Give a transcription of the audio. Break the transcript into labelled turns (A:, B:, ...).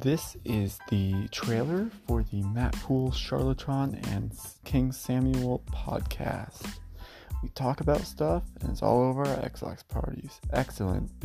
A: This is the trailer for the Matt Pool, Charlatron and King Samuel podcast. We talk about stuff and it's all over our Xbox parties. Excellent.